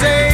stay.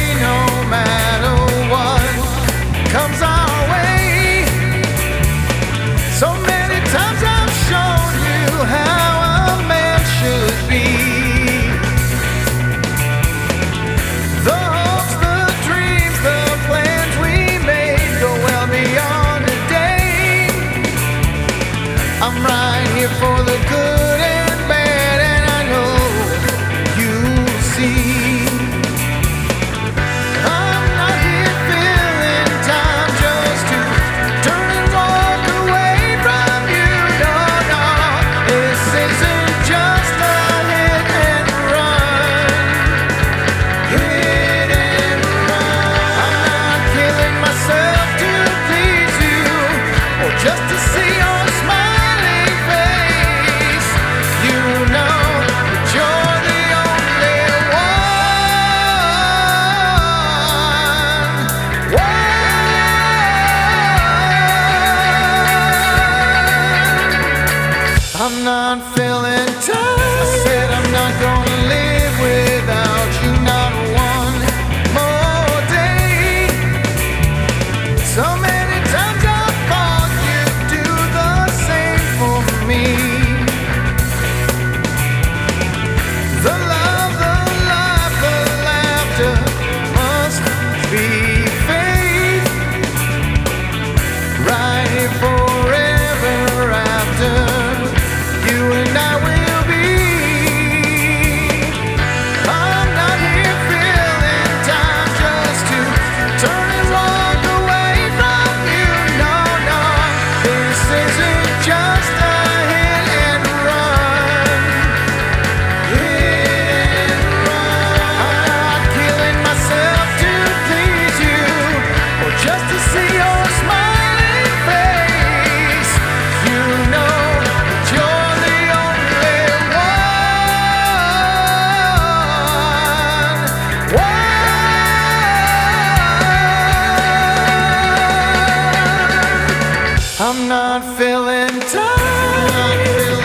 I'm not feeling tired.